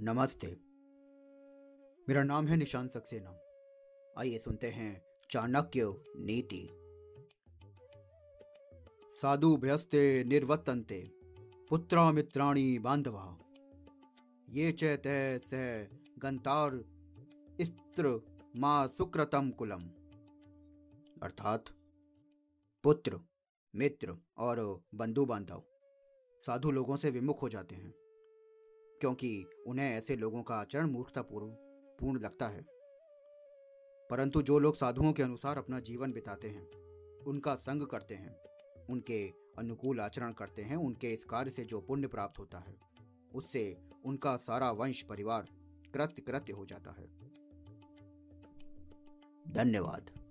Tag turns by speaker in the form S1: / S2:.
S1: नमस्ते। मेरा नाम है निशान सक्सेना। आइए सुनते हैं चाणक्य नीति। साधु भयस्ते निर्वतन्ते, पुत्रा मित्राणी बांधवा। ये चैत सह गंतार स्त्र माँ सुक्रतम कुलम। अर्थात पुत्र, मित्र और बंधु बांधव। साधु लोगों से विमुख हो जाते हैं। क्योंकि उन्हें ऐसे लोगों का आचरण मूर्खतापूर्ण पूर्ण लगता है। परंतु जो लोग साधुओं के अनुसार अपना जीवन बिताते हैं, उनका संग करते हैं, उनके अनुकूल आचरण करते हैं, उनके इस कार्य से जो पुण्य प्राप्त होता है, उससे उनका सारा वंश परिवार कृत्य कृत्य हो जाता है। धन्यवाद।